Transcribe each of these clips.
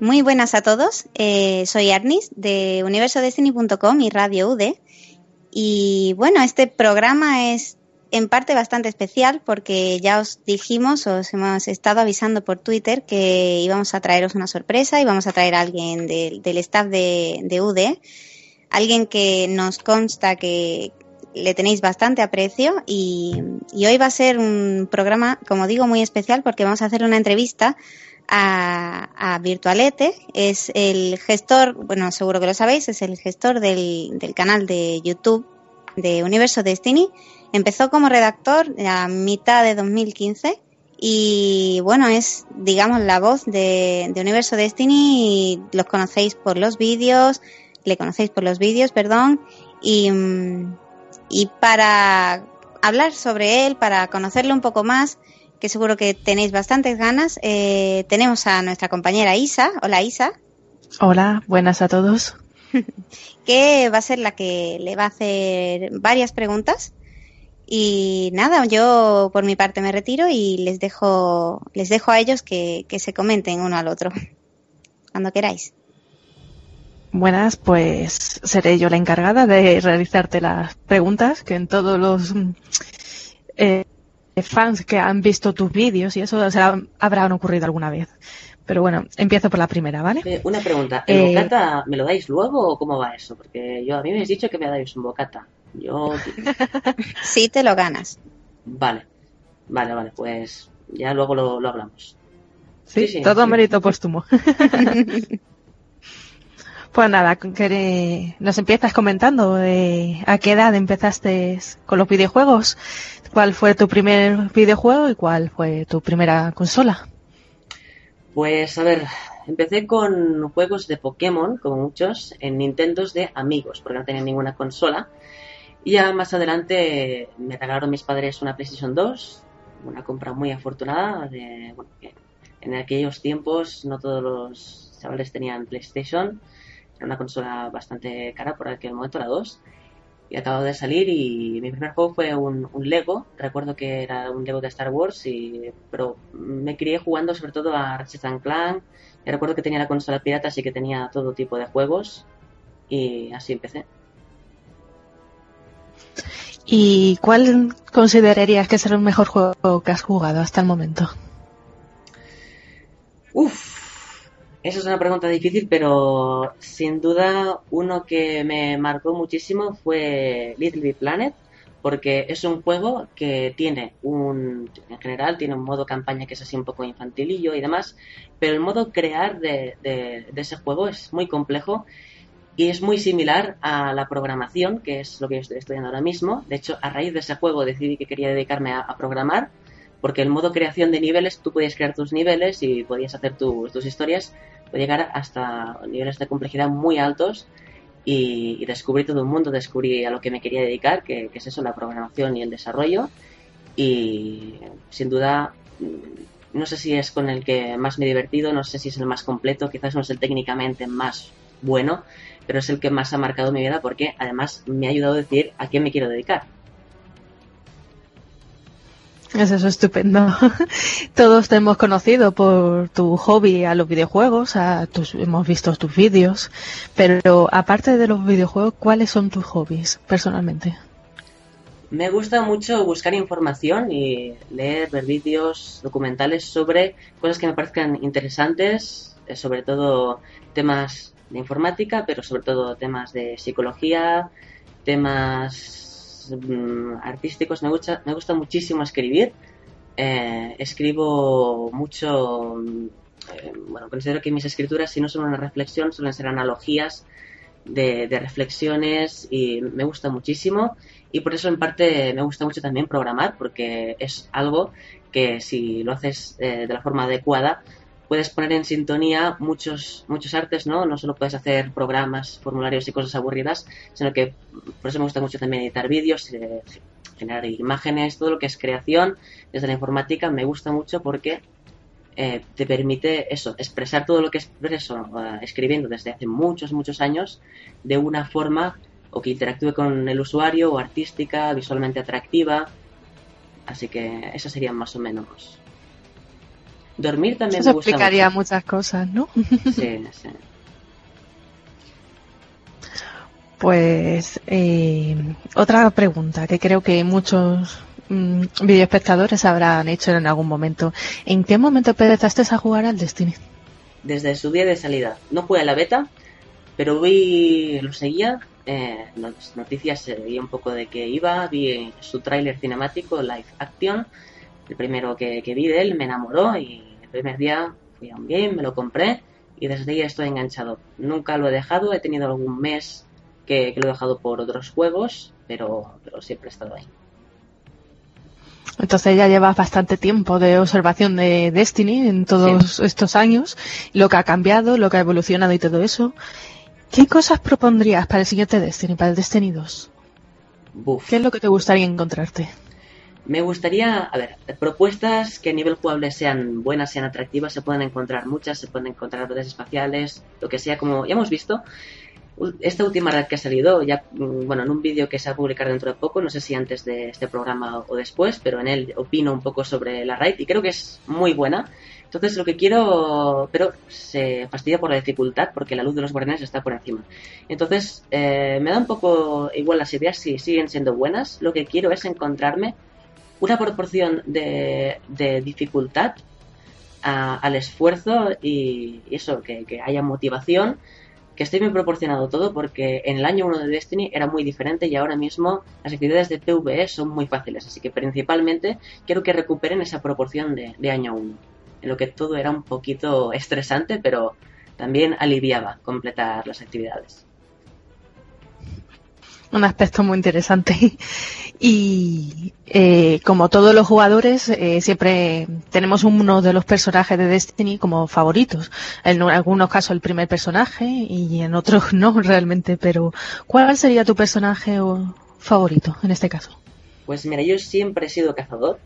Muy buenas a todos. Eh, soy Arnis de universodestiny.com y Radio UD. Y bueno, este programa es en parte bastante especial porque ya os dijimos, os hemos estado avisando por Twitter que íbamos a traeros una sorpresa y vamos a traer a alguien del staff de, de UD, alguien que nos consta que le tenéis bastante aprecio y, y hoy va a ser un programa, como digo, muy especial porque vamos a hacer una entrevista a, Virtualete. Es el gestor, bueno, seguro que lo sabéis, es el gestor del, del canal de YouTube de Universo Destiny. Empezó como redactor a mitad de 2015 y bueno, es digamos la voz de, de Universo Destiny los conocéis por los vídeos, le conocéis por los vídeos, perdón, y, y para hablar sobre él, para conocerlo un poco más, que seguro que tenéis bastantes ganas. Eh, tenemos a nuestra compañera Isa. Hola Isa. Hola, buenas a todos. que va a ser la que le va a hacer varias preguntas. Y nada, yo por mi parte me retiro y les dejo, les dejo a ellos que, que se comenten uno al otro. Cuando queráis. Buenas, pues seré yo la encargada de realizarte las preguntas que en todos los eh, fans que han visto tus vídeos y eso o sea, habrán ocurrido alguna vez. Pero bueno, empiezo por la primera, ¿vale? Eh, una pregunta, ¿el eh, bocata me lo dais luego o cómo va eso? Porque yo a mí me habéis dicho que me dais un bocata. Yo... sí, te lo ganas. Vale, vale, vale, pues ya luego lo, hablamos. Sí, todo mérito póstumo. Pues nada, nos empiezas comentando a qué edad empezaste con los videojuegos. ¿Cuál fue tu primer videojuego y cuál fue tu primera consola? Pues a ver, empecé con juegos de Pokémon, como muchos, en Nintendos de amigos, porque no tenía ninguna consola. Y ya más adelante me regalaron mis padres una PlayStation 2, una compra muy afortunada. De, bueno, en aquellos tiempos no todos los chavales tenían PlayStation era una consola bastante cara por aquel momento, la 2. Y acabo de salir y mi primer juego fue un, Lego. Recuerdo que era un Lego de Star Wars, y, pero me crié jugando sobre todo a Ratchet Clank. Y recuerdo que tenía la consola pirata, así que tenía todo tipo de juegos. Y así empecé. ¿Y cuál considerarías que es el mejor juego que has jugado hasta el momento? Uf, esa es una pregunta difícil, pero sin duda uno que me marcó muchísimo fue Little Big Planet, porque es un juego que tiene un, en general, tiene un modo campaña que es así un poco infantilillo y demás, pero el modo crear de, de, ese juego es muy complejo y es muy similar a la programación, que es lo que estoy estudiando ahora mismo. De hecho, a raíz de ese juego decidí que quería dedicarme a, programar, porque el modo creación de niveles, tú podías crear tus niveles y podías hacer tus historias puede llegar hasta niveles de complejidad muy altos y, descubrí todo un mundo, descubrí a lo que me quería dedicar, que, es eso, la programación y el desarrollo. Y sin duda, mm, no sé si es con el que más me he divertido, no sé si es el más completo, quizás no es el técnicamente más bueno, pero es el que más ha marcado mi vida porque además me ha ayudado a decir a qué me quiero dedicar. Es eso estupendo. Todos te hemos conocido por tu hobby a los videojuegos, a tus, hemos visto tus vídeos, pero aparte de los videojuegos, ¿cuáles son tus hobbies personalmente? Me gusta mucho buscar información y leer, ver vídeos, documentales sobre cosas que me parezcan interesantes, eh, sobre todo temas de informática, pero sobre todo temas de psicología, temas Mm, artísticos, me gusta, me gusta muchísimo escribir. Eh, escribo mucho, mm, eh, bueno, considero que mis escrituras, si no son una reflexión, suelen ser analogías de, reflexiones y me gusta muchísimo. Y por eso, en parte, me gusta mucho también programar, porque es algo que si lo haces eh, de la forma adecuada, puedes poner en sintonía muchos, muchos artes, ¿no? No solo puedes hacer programas, formularios y cosas aburridas, sino que por eso me gusta mucho también editar vídeos, eh, generar imágenes, todo lo que es creación desde la informática me gusta mucho porque eh, te permite eso, expresar todo lo que expreso uh, escribiendo desde hace muchos, muchos años de una forma o que interactúe con el usuario o artística, visualmente atractiva. Así que esas serían más o menos Dormir también Eso me gusta explicaría mucho. muchas cosas, ¿no? Sí, sí. Pues eh, otra pregunta que creo que muchos mm, videoespectadores habrán hecho en algún momento. ¿En qué momento empezaste a jugar al Destiny? Desde su día de salida. No jugué a la beta, pero vi, lo seguía, eh, noticias, eh, vi un poco de qué iba, vi su tráiler cinemático, live action, el primero que, que vi de él, me enamoró y primer día fui a un game, me lo compré y desde ahí estoy enganchado. Nunca lo he dejado, he tenido algún mes que, que lo he dejado por otros juegos, pero, pero siempre he estado ahí. Entonces ya llevas bastante tiempo de observación de Destiny en todos estos años, lo que ha cambiado, lo que ha evolucionado y todo eso. ¿Qué cosas propondrías para el siguiente Destiny, para el Destiny 2? Buf. ¿Qué es lo que te gustaría encontrarte? Me gustaría, a ver, propuestas que a nivel jugable sean buenas, sean atractivas, se pueden encontrar muchas, se pueden encontrar redes espaciales, lo que sea, como ya hemos visto. Esta última red que ha salido, ya, mm, bueno, en un vídeo que se va a publicar dentro de poco, no sé si antes de este programa o después, pero en él opino un poco sobre la raid y creo que es muy buena. Entonces lo que quiero, pero se fastidia por la dificultad porque la luz de los guardianes está por encima. Entonces eh, me da un poco igual las ideas si siguen siendo buenas. Lo que quiero es encontrarme una proporción de, dificultad al esfuerzo y, eso, que, que haya motivación, que esté bien proporcionado todo, porque en el año 1 de Destiny era muy diferente y ahora mismo las actividades de PvE son muy fáciles, así que principalmente quiero que recuperen esa proporción de, de año 1, en lo que todo era un poquito estresante, pero también aliviaba completar las actividades. Un aspecto muy interesante. Y eh, como todos los jugadores, eh, siempre tenemos uno de los personajes de Destiny como favoritos. En algunos casos el primer personaje y en otros no realmente. Pero ¿cuál sería tu personaje favorito en este caso? Pues mira, yo siempre he sido cazador,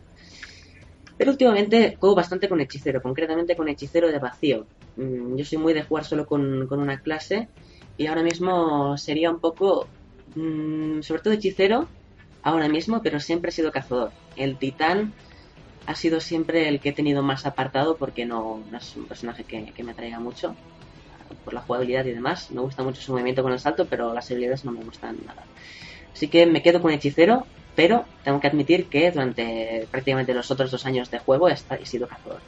pero últimamente juego bastante con hechicero, concretamente con hechicero de vacío. Mm, Yo soy muy de jugar solo con, con una clase y ahora mismo sería un poco, mm, sobre todo hechicero, ahora mismo, pero siempre he sido cazador. El titán ha sido siempre el que he tenido más apartado porque no, es un personaje que, que me atraiga mucho por la jugabilidad y demás. Me gusta mucho su movimiento con el salto, pero las habilidades no me gustan nada. Así que me quedo con hechicero, pero tengo que admitir que durante prácticamente los otros dos años de juego he sido cazador.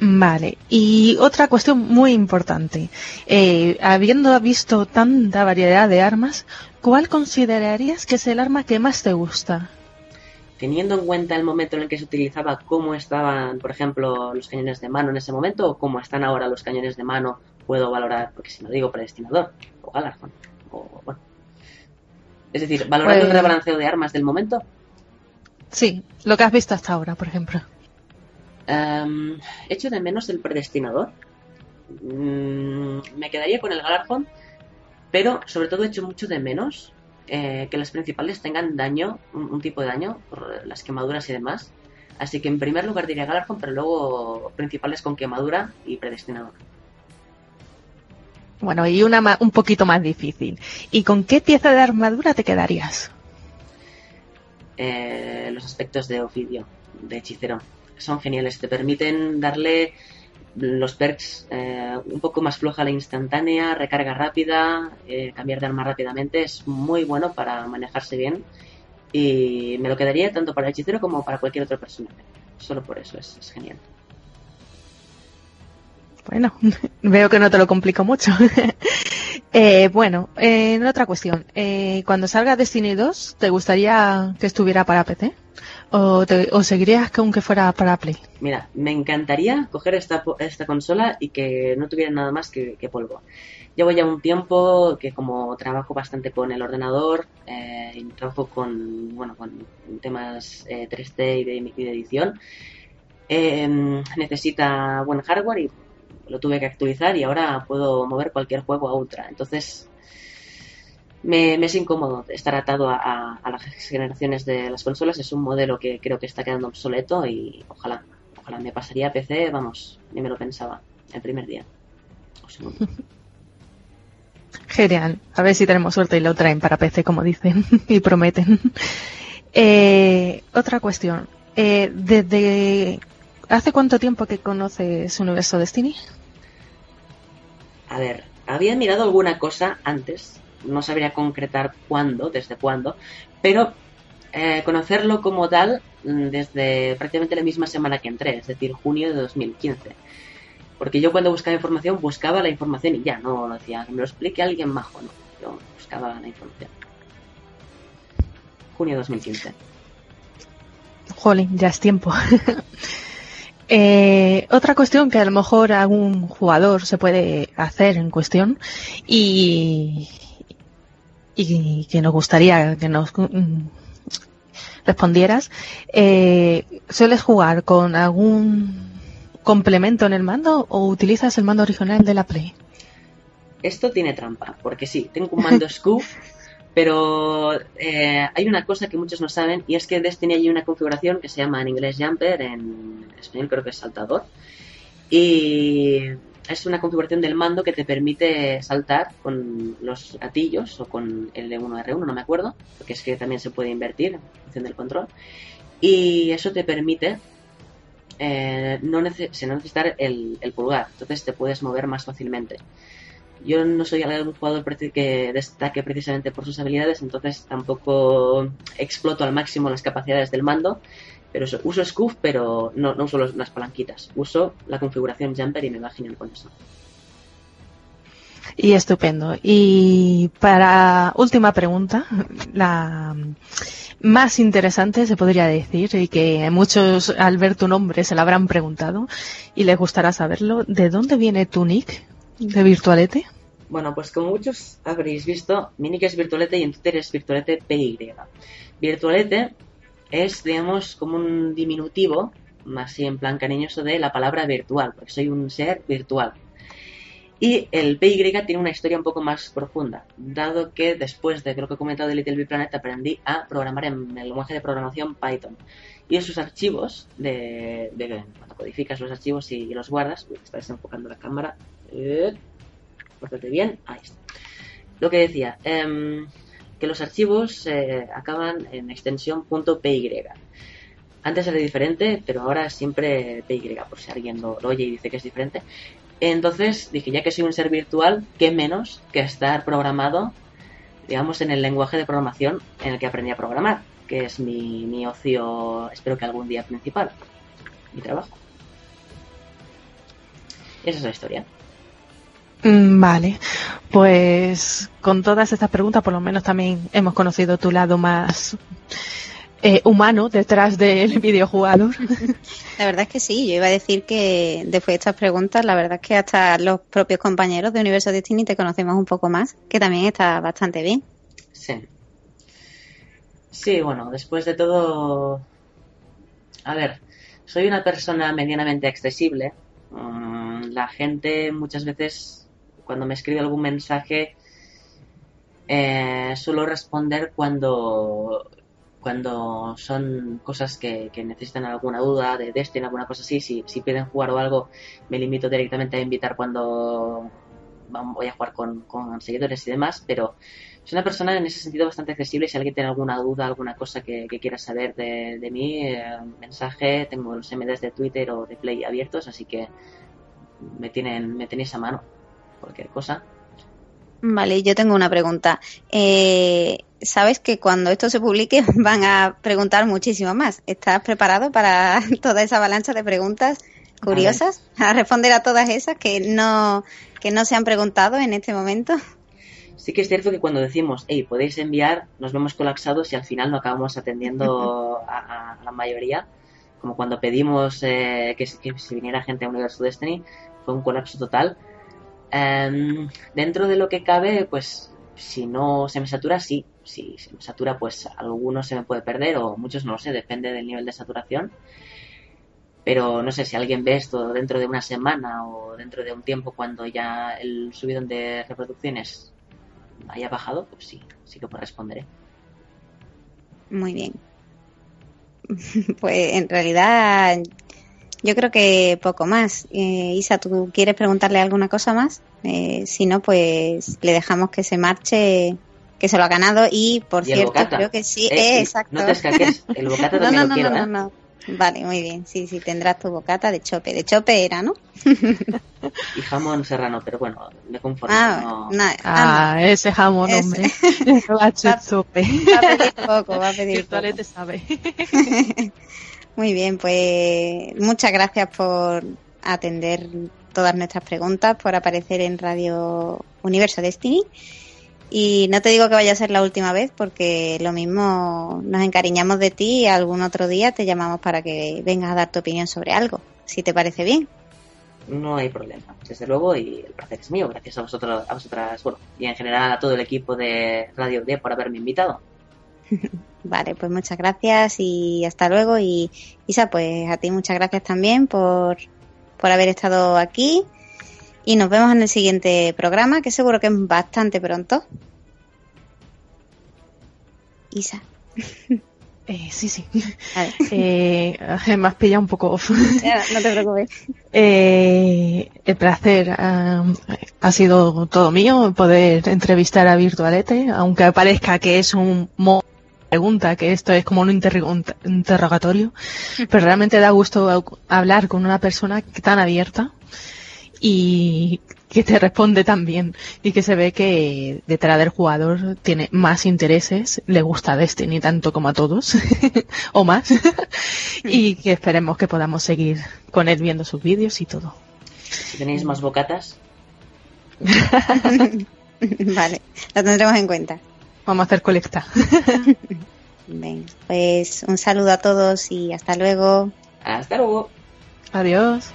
Vale, y otra cuestión muy importante. Eh, habiendo visto tanta variedad de armas, ¿cuál considerarías que es el arma que más te gusta? Teniendo en cuenta el momento en el que se utilizaba, cómo estaban, por ejemplo, los cañones de mano en ese momento, o cómo están ahora los cañones de mano, puedo valorar, porque si no digo predestinador, o Galarfon, o bueno. Es decir, valorar Pues- el rebalanceo de armas del momento. Sí, lo que has visto hasta ahora, por ejemplo. Em, echo de menos el predestinador. Mm, me quedaría con el Galarfon, pero sobre todo echo mucho de menos eh, que las principales tengan daño, un, un tipo de daño, por las quemaduras y demás. Así que en primer lugar diría Galarfon, pero luego principales con quemadura y predestinador. Bueno, y una ma- un poquito más difícil. ¿Y con qué pieza de armadura te quedarías? Eh, los aspectos de ofidio, de hechicero, son geniales. Te permiten darle los perks eh, un poco más floja la instantánea, recarga rápida, eh, cambiar de arma rápidamente. Es muy bueno para manejarse bien. Y me lo quedaría tanto para el hechicero como para cualquier otro personaje. Solo por eso es, genial. Bueno, veo que no te lo complico mucho. Eh, bueno, eh, en otra cuestión. Cuando salga Destiny 2, ¿te gustaría que estuviera para PC? ¿O, seguirías que aunque fuera para Play? Mira, me encantaría coger esta, esta consola y que no tuviera nada más que, polvo. Llevo ya un tiempo que como trabajo bastante con el ordenador eh, y trabajo con, bueno, con temas eh, 3D y de, y de edición, eh, necesita buen hardware y lo tuve que actualizar y ahora puedo mover cualquier juego a ultra. Entonces me, me es incómodo estar atado a, a- a las generaciones de las consolas. Es un modelo que creo que está quedando obsoleto y ojalá, ojalá me pasaría a PC, vamos, ni me lo pensaba el primer día. O segundo. Genial. A ver si tenemos suerte y lo traen para PC, como dicen y prometen. Eh, otra cuestión. Eh, ¿Desde hace cuánto tiempo que conoces Universo Destiny? A ver, había mirado alguna cosa antes, no sabría concretar cuándo, desde cuándo, pero eh, conocerlo como tal mm, desde prácticamente la misma semana que entré, es decir, junio de 2015. Porque yo cuando buscaba información buscaba la información y ya, no decía que me lo explique alguien majo, no, yo buscaba la información. Junio de 2015. Jolín, ya es tiempo. Eh, otra cuestión que a lo mejor algún jugador se puede hacer en cuestión y, y que nos gustaría que nos mm, respondieras, eh, ¿sueles jugar con algún complemento en el mando o utilizas el mando original de la Play? Esto tiene trampa, porque sí, tengo un mando Scoop pero eh, hay una cosa que muchos no saben y es que Destiny hay una configuración que se llama en inglés Jumper, en español creo que es saltador. Y es una configuración del mando que te permite saltar con los gatillos o con el de 1 R1, no me acuerdo, porque es que también se puede invertir en función del control. Y eso te permite eh, no, necesitar el, el pulgar, entonces te puedes mover más fácilmente. Yo no soy un jugador que destaque precisamente por sus habilidades, entonces tampoco exploto al máximo las capacidades del mando. Pero uso Scoof, pero no, uso las palanquitas. Uso la configuración Jumper y me va genial con eso. Y estupendo. Y para última pregunta, la más interesante se podría decir y que muchos al ver tu nombre se la habrán preguntado y les gustará saberlo. ¿De dónde viene tu nick de Virtualete? Bueno, pues como muchos habréis visto, mi nick es Virtualete y en Twitter es Virtualete PY. Virtualete es, digamos, como un diminutivo, más así en plan cariñoso, de la palabra virtual, porque soy un ser virtual. Y el PY tiene una historia un poco más profunda, dado que después de lo que he comentado de Little Big Planet aprendí a programar en el lenguaje de programación Python. Y esos archivos, de, cuando codificas los archivos y, los guardas, uy, está desenfocando la cámara, eh, bien, ahí está. Lo que decía, em, que los archivos eh, acaban en extensión .py. Antes era diferente, pero ahora siempre PY, por si alguien lo, oye y dice que es diferente. Entonces dije, ya que soy un ser virtual, ¿qué menos que estar programado, digamos, en el lenguaje de programación en el que aprendí a programar? Que es mi, mi ocio, espero que algún día principal, mi trabajo. Esa es la historia. Mm, vale, pues con todas estas preguntas por lo menos también hemos conocido tu lado más eh, humano detrás del videojugador. La verdad es que sí, yo iba a decir que después de estas preguntas, la verdad es que hasta los propios compañeros de Universo Destiny te conocemos un poco más, que también está bastante bien. Sí. Sí, bueno, después de todo, a ver, soy una persona medianamente accesible. Mm, la gente muchas veces cuando me escribe algún mensaje, eh, suelo responder cuando cuando son cosas que, necesitan alguna duda de Destiny, alguna cosa así, si, si piden jugar o algo, me limito directamente a invitar cuando voy a jugar con, seguidores y demás, pero soy una persona en ese sentido bastante accesible. Si alguien tiene alguna duda, alguna cosa que, quiera saber de, mí, eh, mensaje, tengo los MDs de Twitter o de Play abiertos, así que me tienen me tenéis a mano cualquier cosa. Vale, yo tengo una pregunta. Eh, Sabes que cuando esto se publique van a preguntar muchísimo más. ¿Estás preparado para toda esa avalancha de preguntas curiosas? A, responder a todas esas que no, que no se han preguntado en este momento. Sí que es cierto que cuando decimos, hey, podéis enviar, nos vemos colapsados y al final no acabamos atendiendo a, la mayoría. Como cuando pedimos eh, que, que, si viniera gente a Universo Destiny, fue un colapso total Em, dentro de lo que cabe, pues si no se me satura, sí. Si se me satura, pues algunos se me puede perder o muchos no lo sé, depende del nivel de saturación. Pero no sé si alguien ve esto dentro de una semana o dentro de un tiempo cuando ya el subidón de reproducciones haya bajado, pues sí, sí que responderé. Muy bien. Pues en realidad yo creo que poco más. Eh, Isa, ¿tú quieres preguntarle alguna cosa más? Eh, si no, pues le dejamos que se marche, que se lo ha ganado y, por cierto, creo que sí, eh, exacto. No te escaques, el bocata también no, no, lo quiero, no, no, no, Vale, muy bien. Sí, sí, tendrás tu bocata de chope. De chope era, ¿no? y jamón serrano, pero bueno, me conformo. Ah, ah ese jamón, hombre. va a chope. Va a pedir poco, va a pedir poco. te sabe. Muy bien, pues muchas gracias por atender todas nuestras preguntas, por aparecer en Radio Universo Destiny. Y no te digo que vaya a ser la última vez, porque lo mismo nos encariñamos de ti y algún otro día te llamamos para que vengas a dar tu opinión sobre algo, si te parece bien. No hay problema, desde luego, y el placer es mío. Gracias a vosotros, a vosotras, bueno, y en general a todo el equipo de Radio D por haberme invitado. vale, pues muchas gracias y hasta luego. Y Isa, pues a ti muchas gracias también por, por haber estado aquí y nos vemos en el siguiente programa, que seguro que es bastante pronto. Isa. Eh, sí, sí. Eh, me has pillado un poco off. no te preocupes. Eh, el placer um, ha sido todo mío poder entrevistar a Virtualete, aunque parezca que es un pregunta, que esto es como un interrogatorio, pero realmente da gusto hablar con una persona tan abierta y que te responde tan bien y que se ve que detrás del jugador tiene más intereses, le gusta Destiny tanto como a todos o más y que esperemos que podamos seguir con él viendo sus vídeos y todo. ¿Tenéis más bocatas? vale, lo tendremos en cuenta. Vamos a hacer colecta. Venga, pues un saludo a todos y hasta luego. Hasta luego. Adiós.